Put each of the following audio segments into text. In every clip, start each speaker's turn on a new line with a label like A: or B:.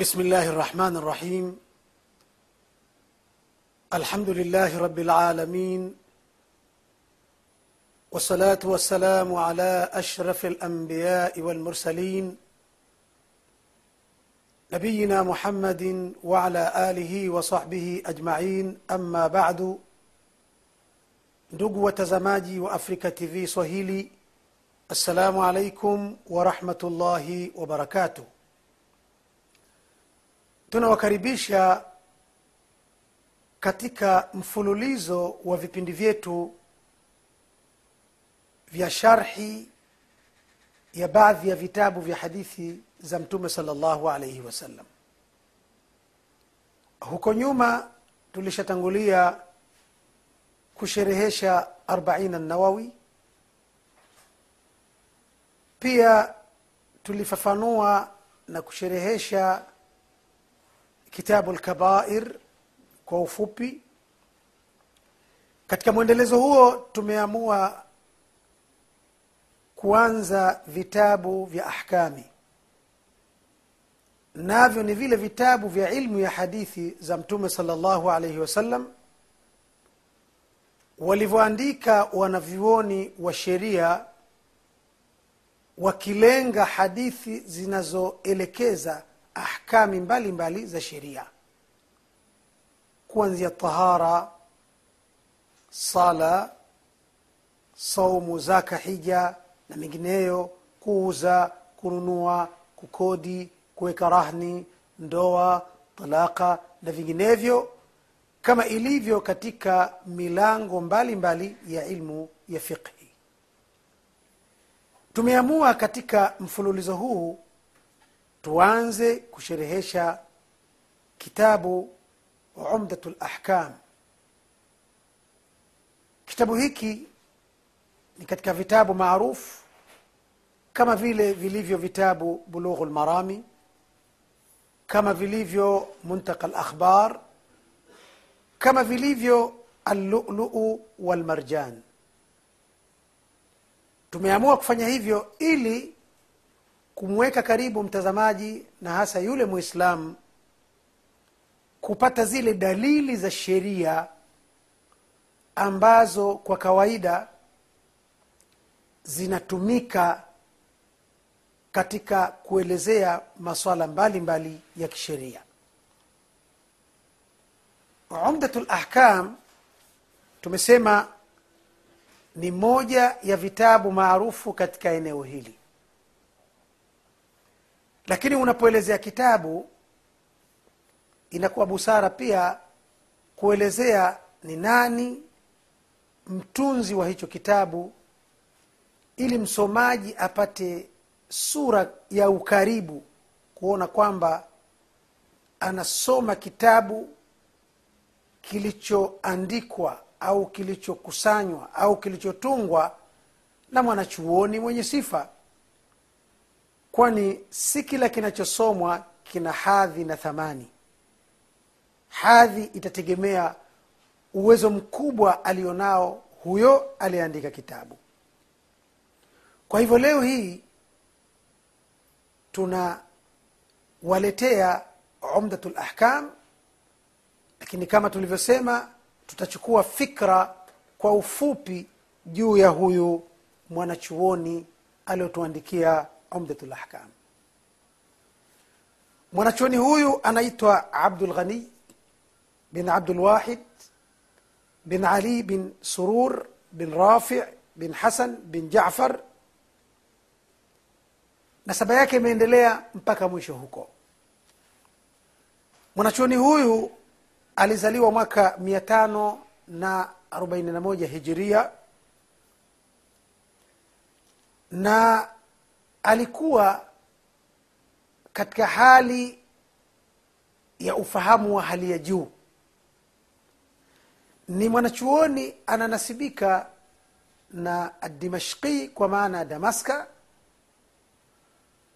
A: بسم الله الرحمن الرحيم. الحمد لله رب العالمين والصلاة والسلام على أشرف الأنبياء والمرسلين نبينا محمد وعلى آله وصحبه أجمعين. أما بعد ndugu watazamaji wa afrika tv swahili assalamu alaikum warahmatullahi wabarakatuh tunawakaribisha katika mfululizo wa vipindi vyetu vya sharhi ya baadhi ya vitabu vya hadithi za mtume salllahu alaihi wasallam. Huko nyuma tulishatangulia kusherehesha arbaina nawawi pia tulifafanua na kusherehesha kitabu lkabair kwa ufupi. Katika mwendelezo huo tumeamua kuanza vitabu vya ahkami. Navyo ni vile vitabu vya ilmu ya hadithi za mtume salllahu alaihi wasallam walivyoandika wanavyuoni wa sheria wakilenga hadithi zinazoelekeza ahkami mbalimbali mbali za sheria. Kuanzia tahara sala saumu zaka hija na mengineyo kuuza kununua kukodi kuweka rahni ndoa talaka na vinginevyo kama ilivyo katika milango mbalimbali mbali ya ilmu ya fiqhi. Tumeamua katika mfululizo huu tuanze kusherehesha kitabu umdatu lahkam kitabu hiki ni katika vitabu maarufu kama vile vilivyo vitabu bulughu lmarami kama vilivyo muntaka lakhbar kama vilivyo alluluu walmarjan. Tumeamua kufanya hivyo ili kumweka karibu mtazamaji na hasa yule mwislamu kupata zile dalili za sheria ambazo kwa kawaida zinatumika katika kuelezea maswala mbalimbali mbali ya kisheria. Umdatu lahkam tumesema ni moja ya vitabu maarufu katika eneo hili lakini unapoelezea kitabu inakuwa busara pia kuelezea ni nani mtunzi wa hicho kitabu ili msomaji apate sura ya ukaribu kuona kwamba anasoma kitabu kilichoandikwa au kilichokusanywa au kilichotungwa na mwanachuoni mwenye sifa kwani si kila kinachosomwa kina hadhi na thamani. Hadhi itategemea uwezo mkubwa alionao huyo aliyeandika kitabu. Kwa hivyo leo hii tunawaletea umdatu lahkam lakini kama tulivyosema tutachukua fikra kwa ufupi juu ya huyu mwanachuoni aliyotuandikia umdatu lahkam mwanachuoni huyu anaitwa abdul bin abdulwahid bin ali bin surur bin rafi bin hasan bin jafar. Nasaba yake imeendelea mpaka mwisho huko. Mwanachuoni huyu alizaliwa mwaka mia tano na arobaini na moja hijiria. Na alikuwa katika hali ya ufahamu wa hali ya juu. Ni mwanachuoni ananasibika na dimashqi kwa maana ya damaska.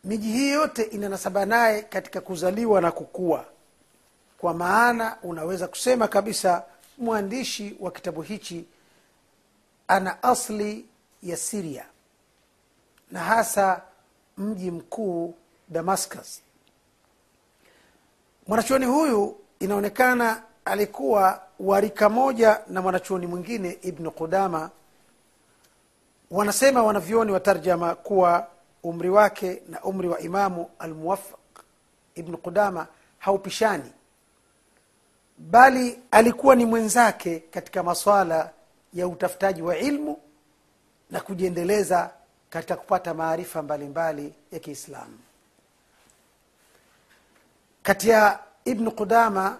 A: Miji hii yote inanasaba naye katika kuzaliwa na kukua. Kwa maana unaweza kusema kabisa mwandishi wa kitabu hichi ana asli ya siria na hasa mji mkuu damascus. Mwanachuoni huyu inaonekana alikuwa warika moja na mwanachuoni mwingine ibnu qudama. Wanasema wanavyoni wa tarjama kuwa umri wake na umri wa imamu almuwafaq ibnu qudama haupishani bali alikuwa ni mwenzake katika maswala ya utafutaji wa ilmu na kujiendeleza katika kupata maarifa mbalimbali ya kiislamu. Kati ya ibnu qudama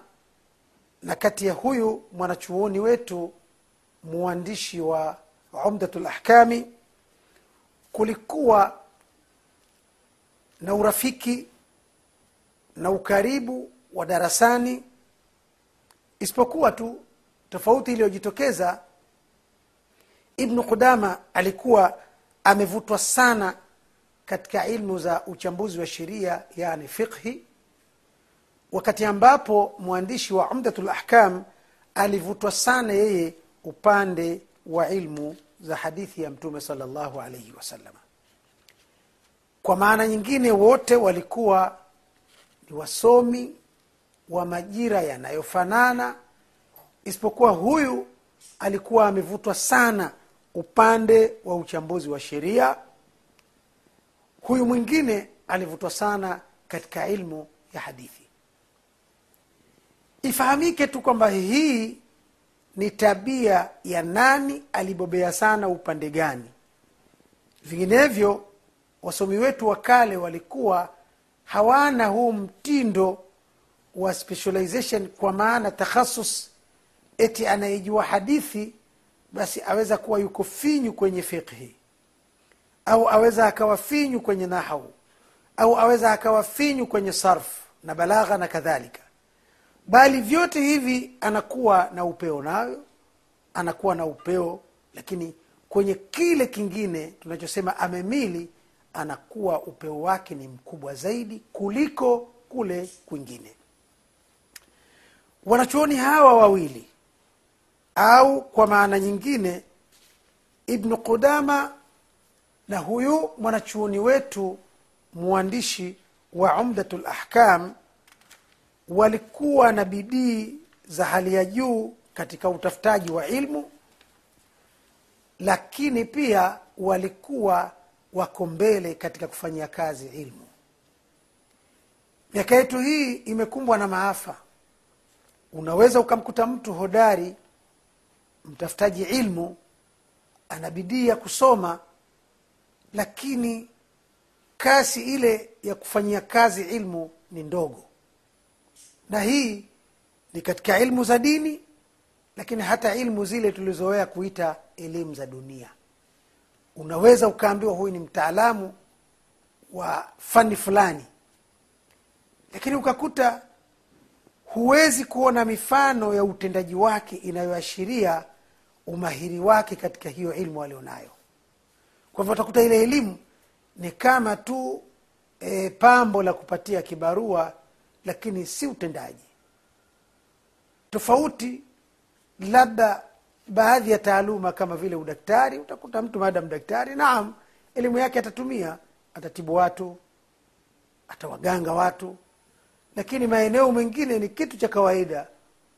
A: na kati ya huyu mwanachuoni wetu mwandishi wa umdatu lahkami kulikuwa na urafiki na ukaribu wa darasani isipokuwa tu tofauti iliyojitokeza ibnu qudama alikuwa amevutwa sana katika ilmu za uchambuzi wa sheria yani fiqhi wakati ambapo mwandishi wa umdatu lahkam alivutwa sana yeye upande wa ilmu za hadithi ya mtume salllahu alaihi wasalama kwa maana nyingine wote walikuwa ni wasomi wa majira yanayofanana isipokuwa huyu alikuwa amevutwa sana upande wa uchambuzi wa sheria. Huyu mwingine alivutwa sana katika ilmu ya hadithi. Ifahamike tu kwamba hii ni tabia ya nani alibobea sana upande gani. Vinginevyo wasomi wetu wa kale walikuwa hawana huu mtindo wa specialization kwa maana takhasus eti anayejua hadithi basi aweza kuwa yuko finyu kwenye fiqhi au aweza akawa finyu kwenye nahau au aweza akawa finyu kwenye sarf na balagha na kadhalika. Bali vyote hivi anakuwa na upeo nayo anakuwa na upeo lakini kwenye kile kingine tunachosema amemili anakuwa upeo wake ni mkubwa zaidi kuliko kule kwingine. Wanachuoni hawa wawili au kwa maana nyingine ibnu qudama na huyu mwanachuoni wetu mwandishi wa umdatu lahkam walikuwa na bidii za hali ya juu katika utafutaji wa ilmu lakini pia walikuwa wako mbele katika kufanyia kazi ilmu. Miaka yetu hii imekumbwa na maafa. Unaweza ukamkuta mtu hodari mtafutaji ilmu ana bidii ya kusoma lakini kasi ile ya kufanyia kazi ilmu ni ndogo. Na hii ni katika ilmu za dini lakini hata ilmu zile tulizoea kuita elimu za dunia. Unaweza ukaambiwa huyu ni mtaalamu wa fani fulani lakini ukakuta huwezi kuona mifano ya utendaji wake inayoashiria umahiri wake katika hiyo ilmu alionayo. Kwa hivyo utakuta ile elimu ni kama tu e, pambo la kupatia kibarua lakini si utendaji. Tofauti labda baadhi ya taaluma kama vile udaktari utakuta mtu maadam daktari naam elimu yake atatumia atatibu watu atawaganga watu. Lakini maeneo mengine ni kitu cha kawaida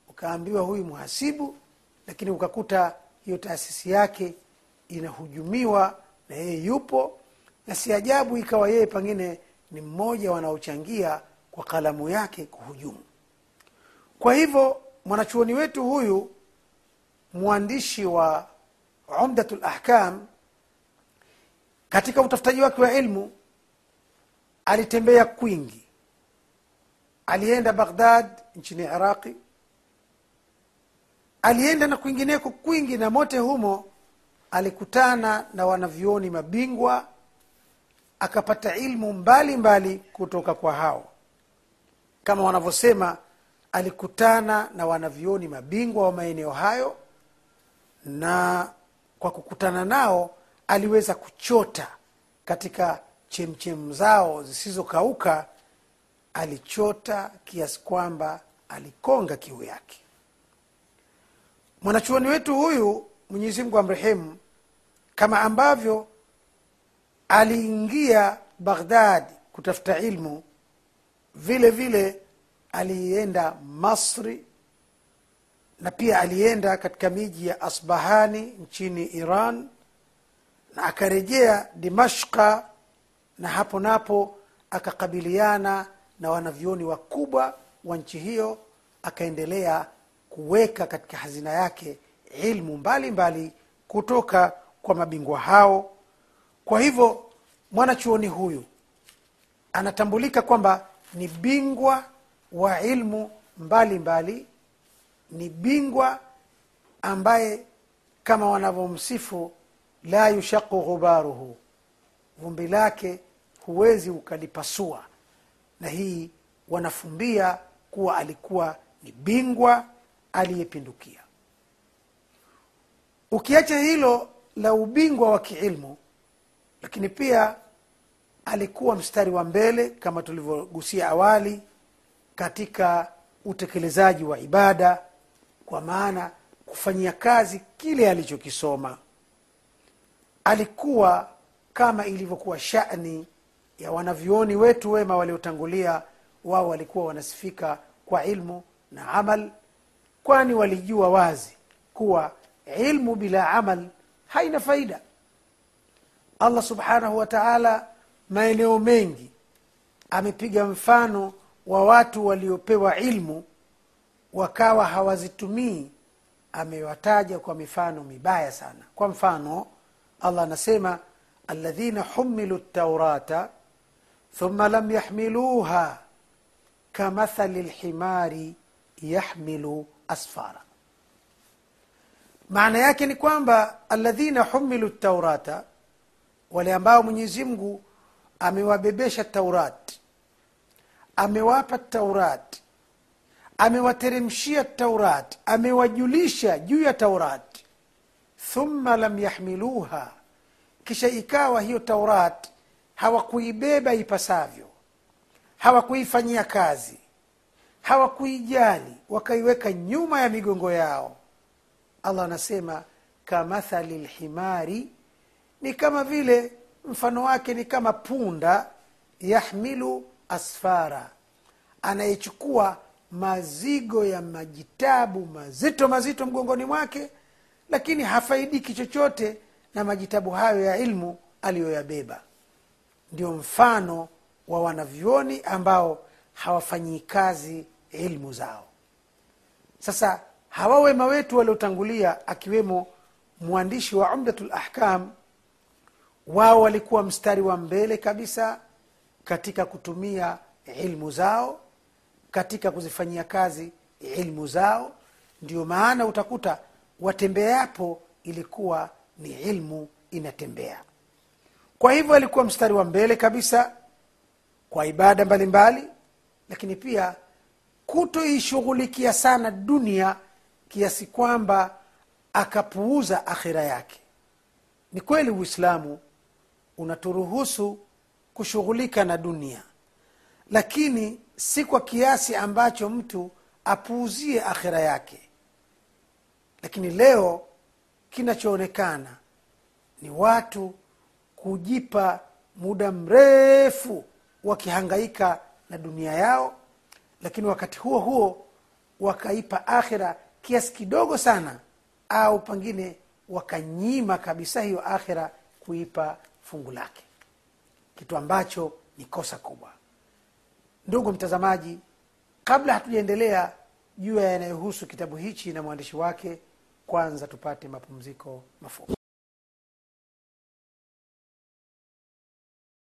A: ukaambiwa huyu mhasibu lakini ukakuta hiyo taasisi yake inahujumiwa na yeye yupo na si ajabu ikawa yeye pengine ni mmoja wanaochangia kwa kalamu yake kuhujumu. Kwa hivyo mwanachuoni wetu huyu mwandishi wa umdatu lahkam katika utafutaji wake wa ilmu alitembea kwingi. Alienda baghdad nchini iraqi alienda na kwingineko kwingi na mote humo alikutana na wanavyoni mabingwa akapata ilmu mbalimbali mbali kutoka kwa hao. Kama wanavyosema alikutana na wanavyoni mabingwa wa maeneo hayo na kwa kukutana nao aliweza kuchota katika chemchem zao zisizokauka. Alichota kiasi kwamba alikonga kiu yake mwanachuoni wetu huyu mwenyezi mungu amrehemu kama ambavyo aliingia baghdad kutafuta ilmu vile vile alienda masri na pia alienda katika miji ya asbahani nchini iran na akarejea dimashka na hapo napo akakabiliana na wanavyoni wakubwa wa nchi hiyo akaendelea kuweka katika hazina yake ilmu mbalimbali mbali kutoka kwa mabingwa hao. Kwa hivyo mwanachuoni huyu anatambulika kwamba ni bingwa wa ilmu mbalimbali mbali, ni bingwa ambaye kama wanavyomsifu la yushaqu ghubaruhu vumbi lake huwezi ukalipasua. Na hii wanafumbia kuwa alikuwa ni bingwa aliyepindukia. Ukiacha hilo la ubingwa wa kiilmu lakini pia alikuwa mstari wa mbele kama tulivyogusia awali katika utekelezaji wa ibada kwa maana kufanyia kazi kile alichokisoma. Alikuwa kama ilivyokuwa shani ya wanavyuoni wetu wema waliotangulia wao walikuwa wanasifika kwa ilmu na amal kwani walijua wazi kuwa ilmu bila amal haina faida. Allah subhanahu wa taala maeneo mengi amepiga mfano wa watu waliopewa ilmu wakawa hawazitumii. Amewataja kwa mifano mibaya sana. Kwa mfano allah anasema aladhina humilu ltaurata thumma lam yahmiluha kamathali lhimari yahmilu asfara. Maana yake ni kwamba aladhina humilu taurata wale ambao mwenyezi mungu amewabebesha taurati amewapa taurati amewateremshia taurati amewajulisha juu ya taurati thumma lam yahmiluha kisha ikawa hiyo taurati hawakuibeba ipasavyo hawakuifanyia kazi hawakuijali wakaiweka nyuma ya migongo yao. Allah anasema kamathali lhimari ni kama vile mfano wake ni kama punda yahmilu asfara anayechukua mazigo ya majitabu mazito mazito mgongoni mwake lakini hafaidiki chochote na majitabu hayo ya ilmu aliyoyabeba. Ndio mfano wa wanavyoni ambao hawafanyii kazi ilmu zao. Sasa hawa wema wetu waliotangulia akiwemo mwandishi wa umdatu lahkam wao walikuwa mstari wa mbele kabisa katika kutumia ilmu zao katika kuzifanyia kazi ilmu zao. Ndio maana utakuta watembeapo ilikuwa ni ilmu inatembea. Kwa hivyo alikuwa mstari wa mbele kabisa kwa ibada mbalimbali mbali, lakini pia kutoishughulikia sana dunia kiasi kwamba akapuuza akhira yake. Ni kweli uislamu unaturuhusu kushughulika na dunia lakini si kwa kiasi ambacho mtu apuuzie akhira yake. Lakini leo kinachoonekana ni watu kujipa muda mrefu wakihangaika na dunia yao lakini wakati huo huo wakaipa akhira kiasi kidogo sana au pengine wakanyima kabisa hiyo akhira kuipa fungu lake. Kitu ambacho ni kosa kubwa. Ndugu mtazamaji kabla hatujaendelea juu ya yanayohusu kitabu hichi na mwandishi wake kwanza tupate mapumziko mafupi